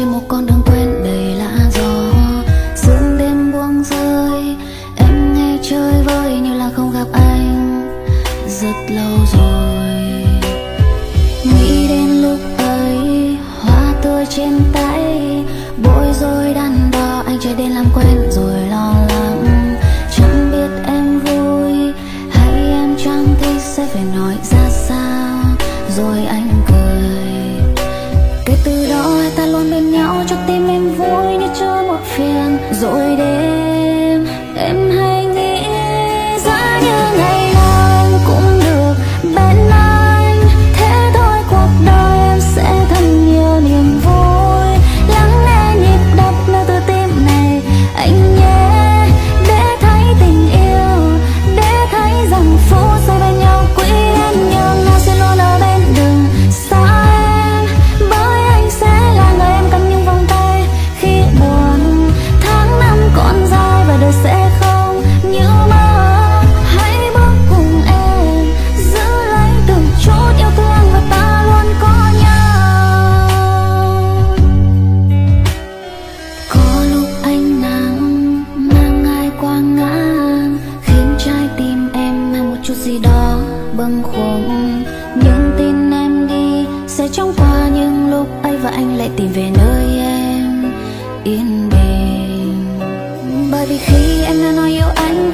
trên một con đường quen đầy lá gió. Sương đêm buông rơi, em nghe chơi vơi như là không gặp anh. Rất lâu rồi rồi để bâng khuâng. Nhưng tin em đi sẽ chóng qua những lúc ấy và anh lại tìm về nơi em yên bình. Bởi vì khi em đã nói yêu anh